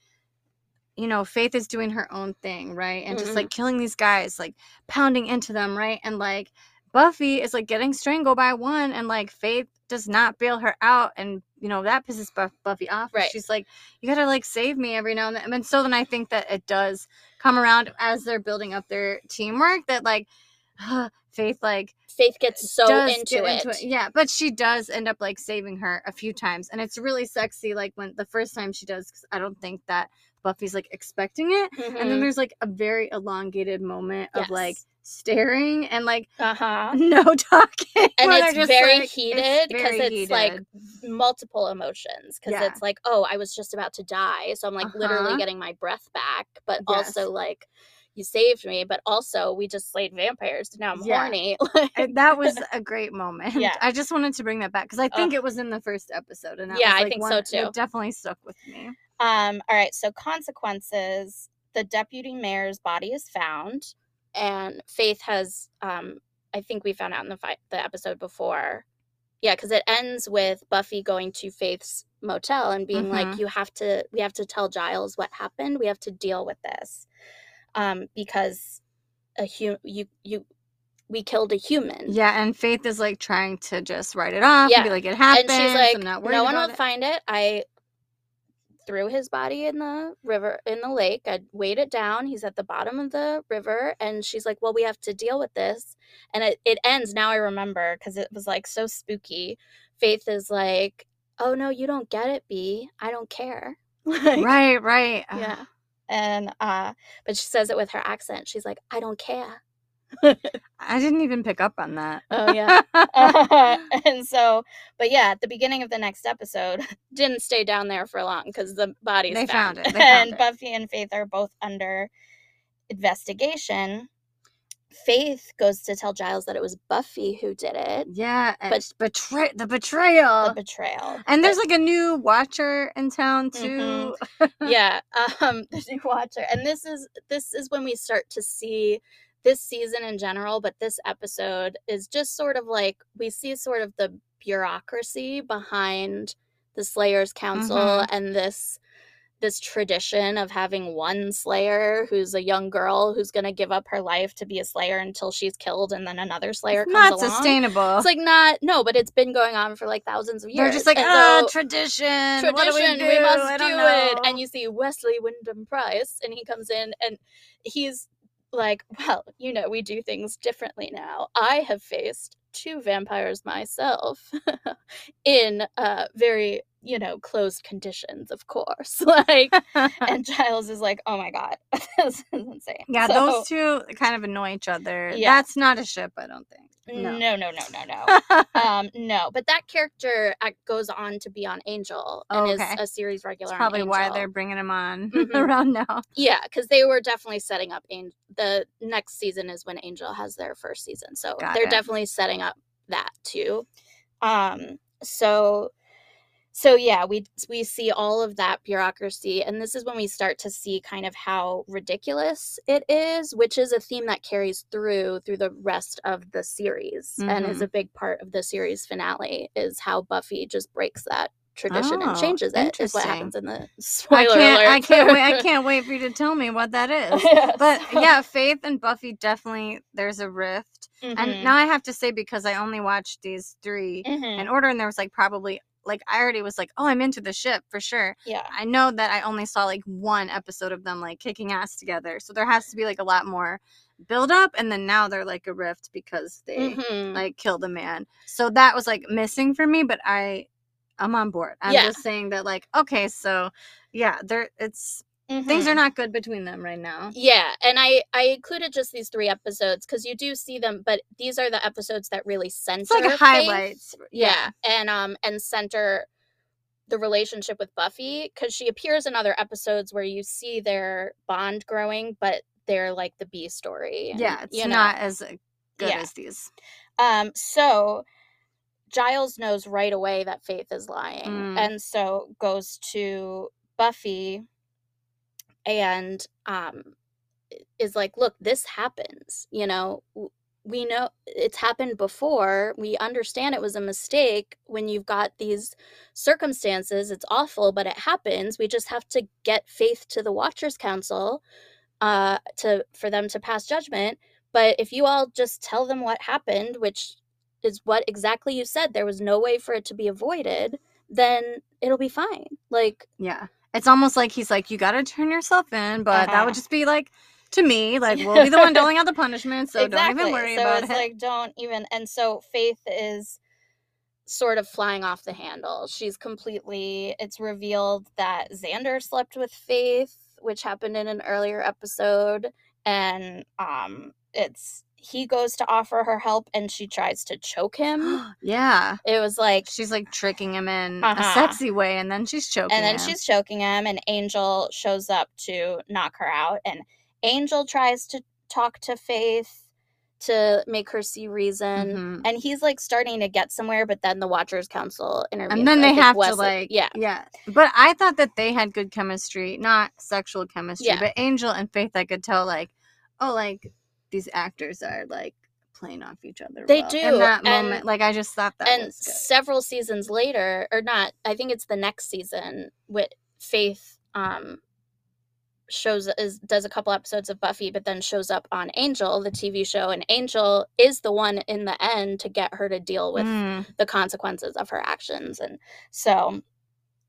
you know, Faith is doing her own thing, right? And Mhm. just like killing these guys, like pounding into them, right? And like Buffy is like getting strangled by one, and like Faith does not bail her out, and you know that pisses Buff- Buffy off. Right. She's like, "You gotta like save me every now and then." And so then I think that it does come around as they're building up their teamwork that like (sighs) Faith like Faith gets so into get it. Yeah, but she does end up like saving her a few times, and it's really sexy. Like when the first time she does, 'cause I don't think that Buffy's like expecting it, and then Mhm. there's like a very elongated moment of like staring and like uh-huh. (laughs) no talking, and it's very like- heated because it's, like multiple emotions because Yeah. it's like oh i was just about to die so i'm like literally Uh-huh. getting my breath back but Yes. also like you saved me but also we just slayed vampires now i'm Yeah. horny And (laughs) that was a great moment. Yeah. I just wanted to bring that back because I think it was in the first episode, and Yeah, was, I like, think so, too. It definitely stuck with me. Um all right so consequences the deputy mayor's body is found and faith has um i think we found out in the fi- the episode before yeah because it ends with buffy going to faith's motel and being like Mhm. you have to we have to tell giles what happened we have to deal with this um because a hu- you you we killed a human. Yeah, and Faith is like trying to just write it off Yeah, and be like, it happened. and she's like, I'm not worried no one will it. find it. I threw his body in the river in the lake. I weighed it down. He's at the bottom of the river, and she's like, "Well, we have to deal with this." And it it ends. Now I remember because it was like so spooky. Faith is like, "Oh no, you don't get it, B. I don't care." (laughs) Like, right, right. Yeah. And uh, but she says it with her accent. She's like, "I don't care." I didn't even pick up on that. Oh yeah. Uh, (laughs) (laughs) and so, but yeah, at the beginning of the next episode, (laughs) didn't stay down there for long because the body's They found it, they found and it. Buffy and Faith are both under investigation. Faith goes to tell Giles that it was Buffy who did it. yeah, But- betray the betrayal. The betrayal. and there's But- like a new watcher in town too. yeah, um, the new watcher, and this is this is when we start to see this season in general, but this episode is just sort of like we see sort of the bureaucracy behind the Slayers Council Mhm. and this this tradition of having one slayer who's a young girl who's going to give up her life to be a slayer until she's killed and then another slayer It's comes not along. sustainable. It's like not no, but it's been going on for like thousands of years. They're just like, And ah, so- tradition. tradition. We, do? must do it. And you see Wesley Wyndam-Pryce, and he comes in and he's like, (laughs) Well, you know, we do things differently now. I have faced two vampires myself (laughs) in uh, very, you know, closed conditions, of course. (laughs) Like, (laughs) and Giles is like, Oh my God, (laughs) this is insane. yeah, So- those two kind of annoy each other. Yeah. That's not a ship, I don't think. No, No. no, no, no, no. um, no, but that character uh, goes on to be on Angel and Okay. is a series regular. That's probably why they're bringing him on Mhm. around now. Yeah, because they were definitely setting up. Angel. The next season is when Angel has their first season, so Got they're it. definitely setting up that too. Um, so, so yeah, we we see all of that bureaucracy, and this is when we start to see kind of how ridiculous it is, which is a theme that carries through through the rest of the series, and is a big part of the series finale. Is how Buffy just breaks that tradition and Oh, changes it. Is what happens in the (laughs) spoiler I can't alert. I can't wait I can't wait for you to tell me what that (laughs) is. But yeah, Faith and Buffy definitely there's a rift. Mhm. And now I have to say because I only watched these 3 Mhm. in order and there was like probably like I already was like, "Oh, I'm into the ship for sure." yeah. I know that I only saw like one episode of them like kicking ass together. So there has to be like a lot more build up and then now they're like a rift because they Mhm. like killed a man. So that was like missing for me, but I I'm on board. I'm Yeah. just saying that like okay, so yeah, there it's things Mhm. are not good between them right now. Yeah, and I I included just these three episodes because you do see them, but these are the episodes that really center. It's like highlights. Yeah, and um and center the relationship with Buffy because she appears in other episodes where you see their bond growing, but they're like the B story. and, Yeah, it's you know. not as uh, good Yeah. as these. Um, so Giles knows right away that Faith is lying, Mm. and so goes to Buffy and um is like, "Look, this happens. You know, we know it's happened before. We understand it was a mistake when you've got these circumstances. It's awful, but it happens. We just have to get Faith to the Watchers Council uh to for them to pass judgment but if you all just tell them what happened, which is what exactly you said, there was no way for it to be avoided, then it'll be fine. Like, Yeah. It's almost like he's like, you got to turn yourself in, but that Uh-huh. would just be like, to me, like, we'll be the one doling out the (laughs) punishment, so don't even worry so about it's it. like don't even. And so Faith is sort of flying off the handle. She's completely. It's revealed that Xander slept with Faith, which happened in an earlier episode, and um, it's he goes to offer her help, and she tries to choke him. (gasps) yeah. It was like She's like tricking him in Uh-huh. a sexy way, and then she's choking and then him. she's choking him and angel shows up to knock her out and angel tries to talk to faith to make her see reason Mhm. and he's like starting to get somewhere but then the watchers council intervenes and then they have to like yeah yeah but i thought that they had good chemistry not sexual chemistry Yeah. but angel and faith i could tell like oh like these actors are like playing off each other They well do, in that and- moment like i just thought that and several seasons later or not i think it's the next season with faith um shows is does a couple episodes of Buffy, but then shows up on Angel, the TV show, and Angel is the one in the end to get her to deal with Mm. the consequences of her actions. And so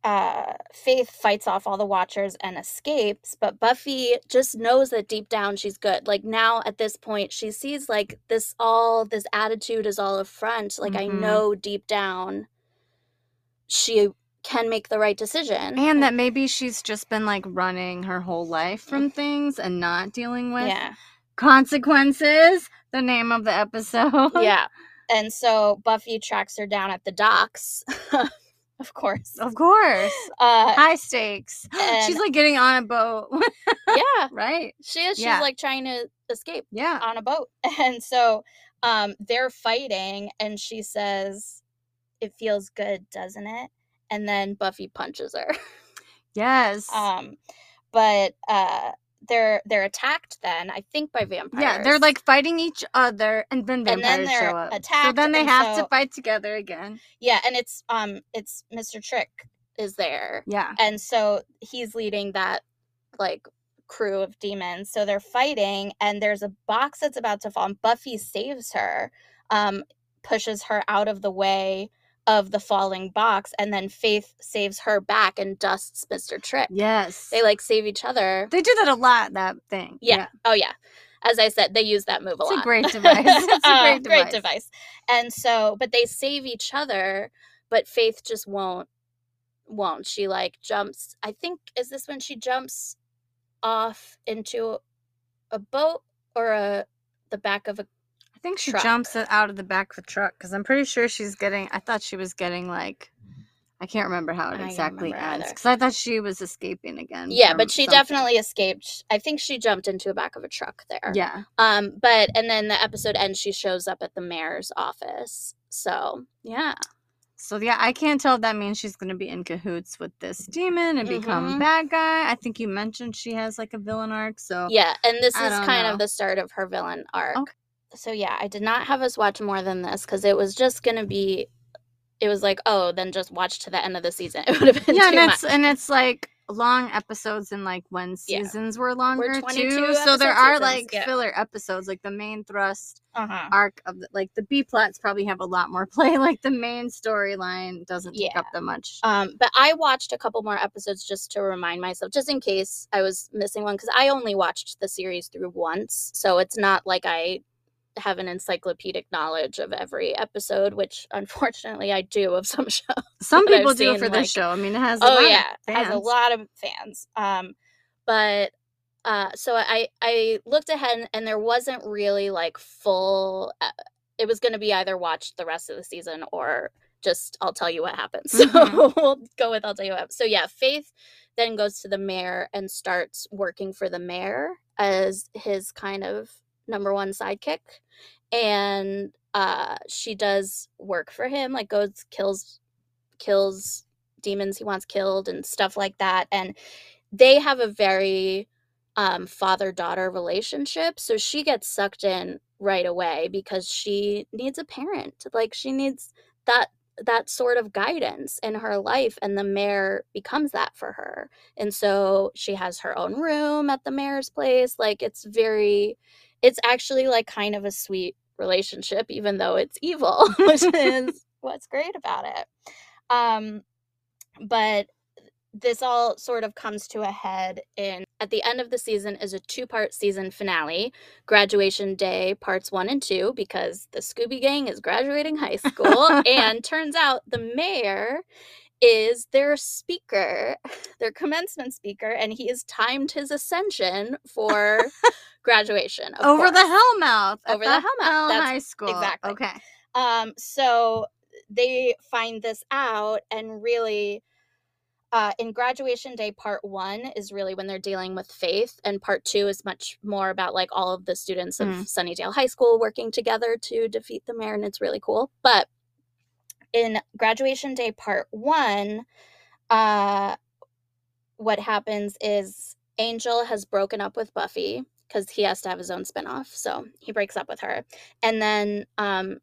uh, Faith fights off all the Watchers and escapes, but Buffy just knows that deep down she's good. Like now at this point, she sees like this all this attitude is all a front. Like I Mhm. know deep down she can make the right decision. And that maybe she's just been like running her whole life from things and not dealing with yeah. consequences. The name of the episode. Yeah. And so Buffy tracks her down at the docks. (laughs) of course. Of course. (laughs) Uh, High stakes. (gasps) She's like getting on a boat. (laughs) yeah, right. she is. She's Yeah. like trying to escape Yeah. on a boat. (laughs) And so um, they're fighting, and she says, It feels good, doesn't it? And then Buffy punches her. Yes. Um, but uh, they're they're attacked then, I think, by vampires. yeah, they're like fighting each other, and then And vampires then they're show up. so then they have so- to fight together again. yeah, and it's um it's Mr. Trick is there. Yeah. and so he's leading that like crew of demons so they're fighting and there's a box that's about to fall and buffy saves her um pushes her out of the way of the falling box and then faith saves her back and dusts mr trick Yes. they like save each other They do that a lot. That thing. yeah. oh yeah as i said they use that move a It's a lot great (laughs) device. It's a Uh, great device. and so but they save each other but faith just won't won't she like jumps i think is this when she jumps off into a boat or a the back of a think she truck. jumps out of the back of a truck because I'm pretty sure she's getting. I thought she was getting like. I can't remember how it exactly ends because I thought she was escaping again. yeah but she something. definitely escaped i think she jumped into the back of a truck there Yeah. um but and then the episode ends she shows up at the mayor's office so yeah So yeah, I can't tell if that means she's gonna be in cahoots with this demon and become Mhm. bad guy. I think you mentioned she has like a villain arc. So Yeah, and this I is kind know. of the start of her villain arc. Okay. So yeah, I did not have us watch more than this because it was just gonna be. It was like, oh, then just watch to the end of the season. (laughs) It would have been yeah, and it's much. and it's like long episodes and like when Yeah. seasons were longer 22 too. So there are seasons, like yeah. filler episodes, like the main thrust Uh-huh. arc of the, like the B plots probably have a lot more (laughs) play. Like the main storyline doesn't take up that much. Um, but I watched a couple more episodes just to remind myself, just in case I was missing one, because I only watched the series through once, so it's not like I have an encyclopedic knowledge of every episode, which unfortunately I do of some (laughs) shows. Some I've people do seen, for this show. I mean, it has a oh lot yeah of has a fans. lot of fans um but uh so i i looked ahead and there wasn't really like full uh, it was going to be either watch the rest of the season or just i'll tell you what happens (laughs) so Mhm. we'll go with i'll tell you what happens. so yeah faith then goes to the mayor and starts working for the mayor as his kind of number one sidekick and uh she does work for him like goes kills kills demons he wants killed and stuff like that and they have a very um father daughter relationship so she gets sucked in right away because she needs a parent like she needs that that sort of guidance in her life and the mayor becomes that for her and so she has her own room at the mayor's place like it's very it's actually like kind of a sweet relationship even though it's evil (laughs) which is (laughs) what's great about it. Um but this all sort of comes to a head in at the end of the season is a two-part season finale graduation day parts one and two because the scooby gang is graduating high school (laughs) and turns out the mayor is their speaker (laughs) their commencement speaker and he has timed his ascension for graduation of over the. Hellmouth. Over the Hellmouth, Hell that's- High School. exactly. Okay. Um, so they find this out, and really, uh, in graduation day, part one is really when they're dealing with faith, and part two is much more about like all of the students of Mm. Sunnydale High School working together to defeat the mayor, and it's really cool. But in graduation day, part one, uh, what happens is Angel has broken up with Buffy because he has to have his own spinoff. So he breaks up with her. And then um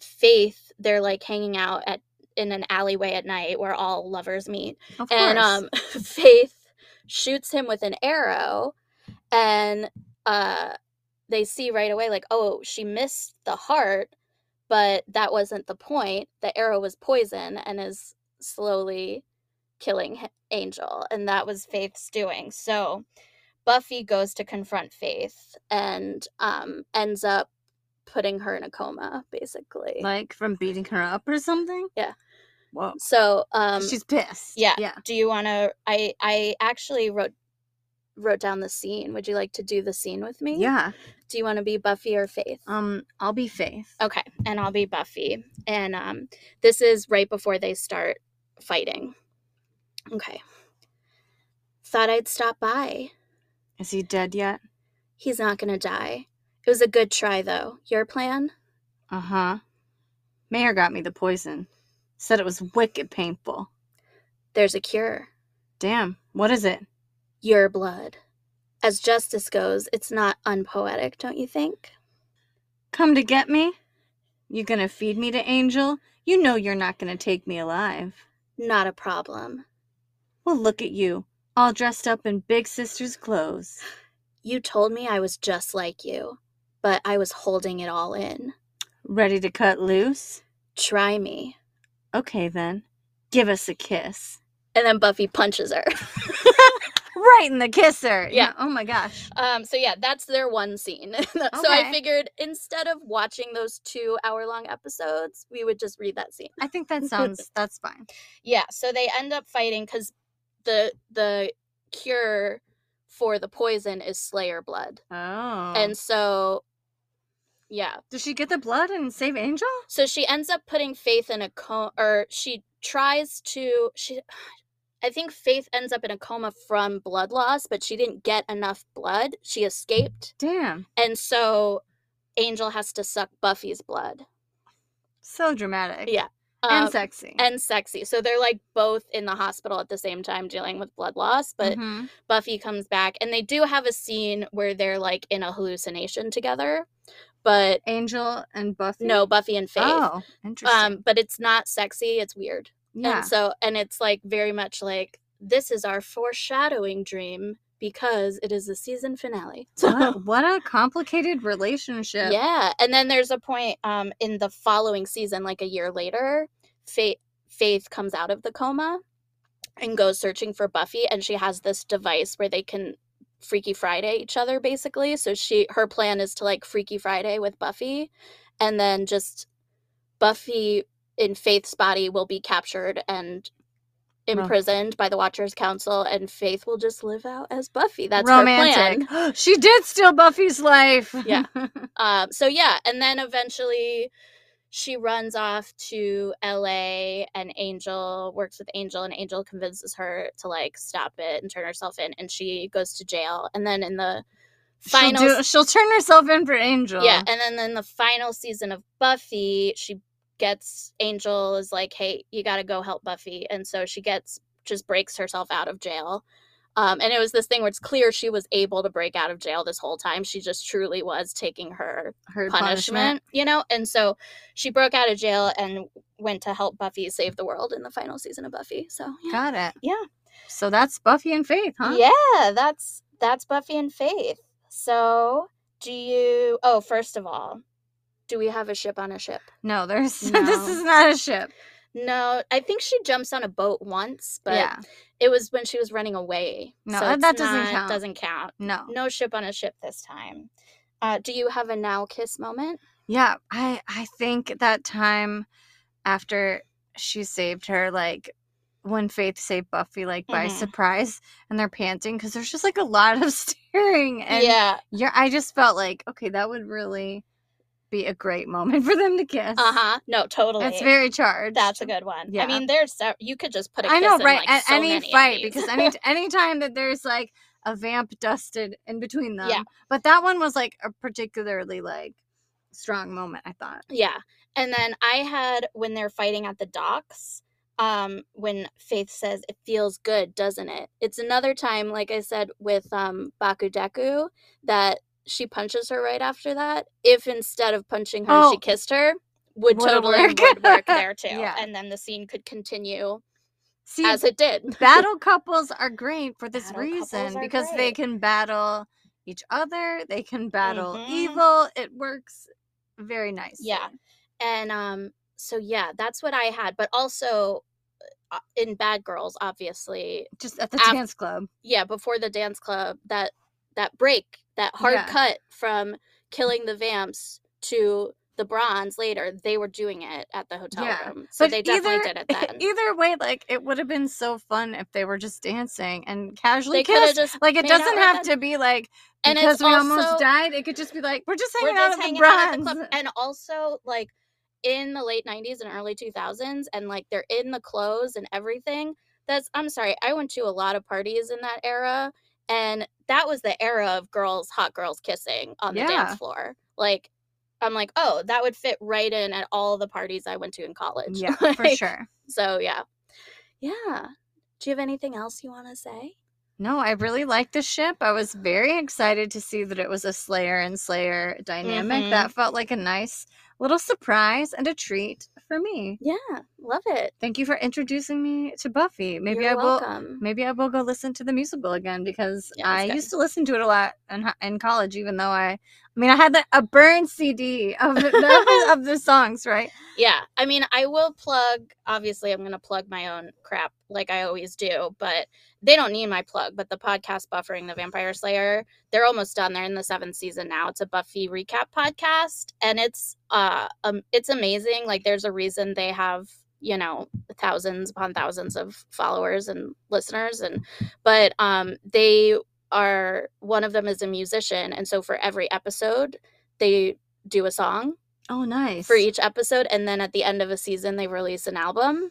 Faith, they're like hanging out at in an alleyway at night where all lovers meet. And um (laughs) Faith shoots him with an arrow, and uh, they see right away, like, oh, she missed the heart, but that wasn't the point. The arrow was poison and is slowly killing Angel, and that was Faith's doing. So Buffy goes to confront Faith and um, ends up putting her in a coma, basically. Like from beating her up or something? Yeah. Whoa. so um, She's pissed. yeah. Yeah. do you want to? I I actually wrote wrote down the scene. Would you like to do the scene with me? Yeah. Do you want to be Buffy or Faith? Um, I'll be Faith. Okay, and I'll be Buffy. And um, this is right before they start fighting. Okay. Thought I'd stop by. Is he dead yet? He's not gonna die. It was a good try, though. Your plan? Uh huh. Mayor got me the poison. Said it was wicked painful. There's a cure. Damn. What is it? Your blood. As justice goes, it's not unpoetic, don't you think? Come to get me? You gonna feed me to Angel? You know you're not gonna take me alive. Not a problem. Well, look at you, all dressed up in Big Sister's clothes. You told me I was just like you, but I was holding it all in. Ready to cut loose? Try me. Okay then. Give us a kiss. And then Buffy punches her. (laughs) Right in the kisser. Yeah. Oh my gosh. Um, so yeah, that's their one scene. (laughs) so I figured instead of watching those two hour long episodes, we would just read that scene. I think that (laughs) sounds that's fine. Yeah, so they end up fighting because the the cure for the poison is Slayer blood. Oh. And so yeah. does she get the blood and save Angel? So she ends up putting Faith in a coma or she tries to she I think Faith ends up in a coma from blood loss, but she didn't get enough blood. She escaped. Damn. And so Angel has to suck Buffy's blood. So dramatic. Yeah. And Um, sexy. and sexy. So they're like both in the hospital at the same time dealing with blood loss, but Mhm. Buffy comes back and they do have a scene where they're like in a hallucination together. But Angel and Buffy. no, Buffy and Faith. Oh, interesting. um, but it's not sexy, it's weird. Yeah. And so and it's like very much like this is our foreshadowing dream because it is the season finale. (laughs) So what, what a complicated relationship. Yeah, and then there's a point um in the following season, like a year later, Faith Faith comes out of the coma and goes searching for Buffy, and she has this device where they can Freaky Friday each other, basically. So she her plan is to like Freaky Friday with Buffy, and then just Buffy in Faith's body will be captured and imprisoned by the Watchers Council, and Faith will just live out as Buffy. That's her plan. Romantic. (gasps) she did steal Buffy's life. (laughs) Yeah. (laughs) Um, so yeah, and then eventually she runs off to LA and Angel works with Angel and Angel convinces her to like stop it and turn herself in and she goes to jail. And then in the she'll, final do, she'll turn herself in for Angel. Yeah, and then in the final season of Buffy, she gets Angel is like, "Hey, you got to go help Buffy." And so she gets just breaks herself out of jail. Um, and it was this thing where it's clear she was able to break out of jail this whole time. She just truly was taking her her punishment, you know? And so she broke out of jail and went to help Buffy save the world in the final season of Buffy. So, yeah. Got it. Yeah. So that's Buffy and Faith, huh? Yeah, that's that's Buffy and Faith. So, do you Oh, first of all, do we have a ship on a ship? No, there's (laughs) this is not a ship. No, I think she jumps on a boat once, but yeah. it was when she was running away. No, so that- doesn't not- count. Doesn't count. No. No ship on a ship this time. Uh, do you have a now kiss moment? Yeah, I I think that time after she saved her, like when Faith saved Buffy, like by Mhm. surprise, and they're panting because there's just like a lot of (laughs) staring, and yeah. yeah, I just felt like okay, that would really be a great moment (laughs) for them to kiss. Uh huh. No, totally. It's very charged. That's a good one. Yeah. I mean, there's se- you could just put a I kiss know, in, right? like, At so any fight, because any (laughs) any time that there's like a vamp dusted in between them. Yeah. But that one was like a particularly like strong moment. I thought. yeah. And then I had when they're fighting at the docks. Um, when Faith says it feels good, doesn't it? It's another time, like I said with um Bakudeku, that she punches her right after that. If instead of punching her, Oh. she kissed her, would Would've totally worked. would work (laughs) there too. Yeah. And then the scene could continue See, as it did. (laughs) battle couples are great for this Battle reason because they can battle each other, they can battle Mhm. evil. It works very nice. Yeah. And um so yeah, that's what I had, but also uh, in Bad Girls obviously. Just at the Af- dance club. Yeah, before the dance club, that that break, that hard Yeah. cut from killing the vamps to the bronze later, they were doing it at the hotel Yeah. room. So But they definitely either, did it (laughs) then. Either way, like it would have been so fun if they were just dancing and casually they kissed. just Like it doesn't have to be like And because we almost died. It could just be like we're just we're hanging out just hanging out at the bronze. club and also like in the late 90s and early 2000s and like they're in the clothes and everything that's i'm sorry i went to a lot of parties in that era and that was the era of girls hot girls kissing on the Yeah. dance floor like i'm like oh that would fit right in at all the parties i went to in college Yeah, (laughs) for sure. so yeah yeah do you have anything else you want to say No, I really liked the ship. I was very excited to see that it was a Slayer and Slayer dynamic. Mhm. That felt like a nice little surprise and a treat for me. yeah love it Thank you for introducing me to Buffy. Maybe You're I will welcome. maybe I will go listen to the musical again because Yeah, I good. used to listen to it a lot in, in college even though I I mean I had the, a burn CD of the, the- (laughs) of the songs, right? Yeah, I mean, I will plug. Obviously, I'm going to plug my own crap like I always do, but they don't need my plug. But the podcast Buffering the Vampire Slayer, they're almost done. They're in the seventh season now. It's a Buffy recap podcast, and it's uh um it's amazing. Like, there's a reason they have you know thousands upon thousands of followers and listeners, and but um they are one of them is a musician, and so for every episode they do a song Oh, nice. for each episode and then at the end of a season they release an album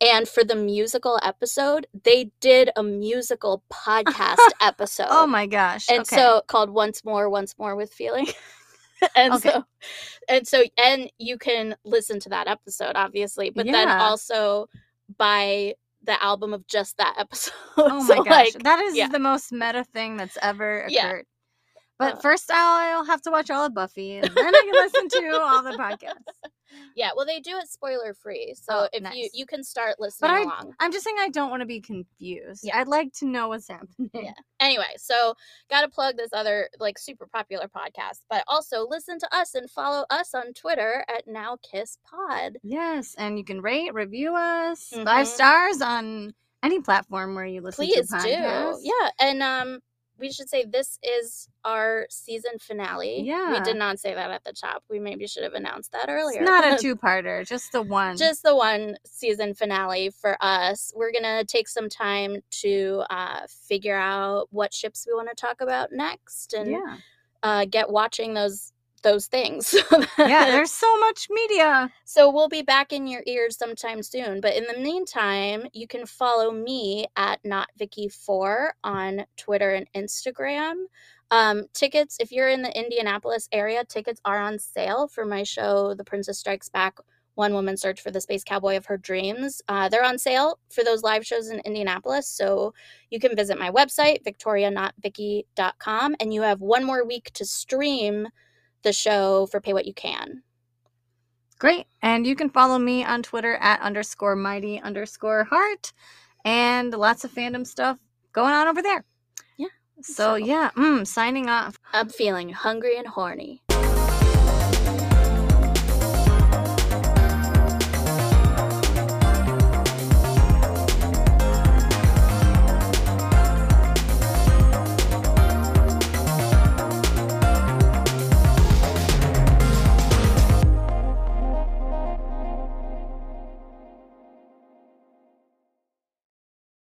and for the musical episode they did a musical podcast (laughs) episode Oh my gosh. and okay. so called once more once more with feeling (laughs) and Okay. so and so and you can listen to that episode obviously but then also buy the album of just that episode (laughs) Oh So, my gosh, like, that is yeah. the most meta thing that's ever occurred. Yeah. But Uh, first, I'll, I'll have to watch all of Buffy, and then I can listen to all the podcasts. Yeah well they do it spoiler free so Oh, if you nice. you can start listening I- along I'm just saying I don't want to be confused. Yeah. I'd like to know what's happening. Yeah. Anyway, so gotta plug this other like super popular podcast, but also listen to us and follow us on Twitter at Now Kiss Pod. Yes, and you can rate, review us Mhm. five stars on any platform where you listen Please to do. podcasts. Yeah. And um we should say this is our season finale. Yeah. We did not say that at the top. We maybe should have announced that earlier. It's not a (laughs) two-parter, just the one. just the one season finale for us. We're gonna take some time to uh, figure out what ships we want to talk about next, and yeah, uh, get watching those those things. yeah. (laughs) There's so much media. so we'll be back in your ears sometime soon. But in the meantime, you can follow me at not Vicky4 on Twitter and Instagram. Um, tickets, if you're in the Indianapolis area, tickets are on sale for my show, The Princess Strikes Back One Woman Search for the Space Cowboy of Her Dreams. Uh, they're on sale for those live shows in Indianapolis. So you can visit my website, victorianotvicky.com, and you have one more week to stream the show for Pay What You Can. Great. And you can follow me on Twitter at underscore mighty underscore heart and lots of fandom stuff going on over there. Yeah. So, So- yeah, mm, signing off. I'm feeling hungry and horny.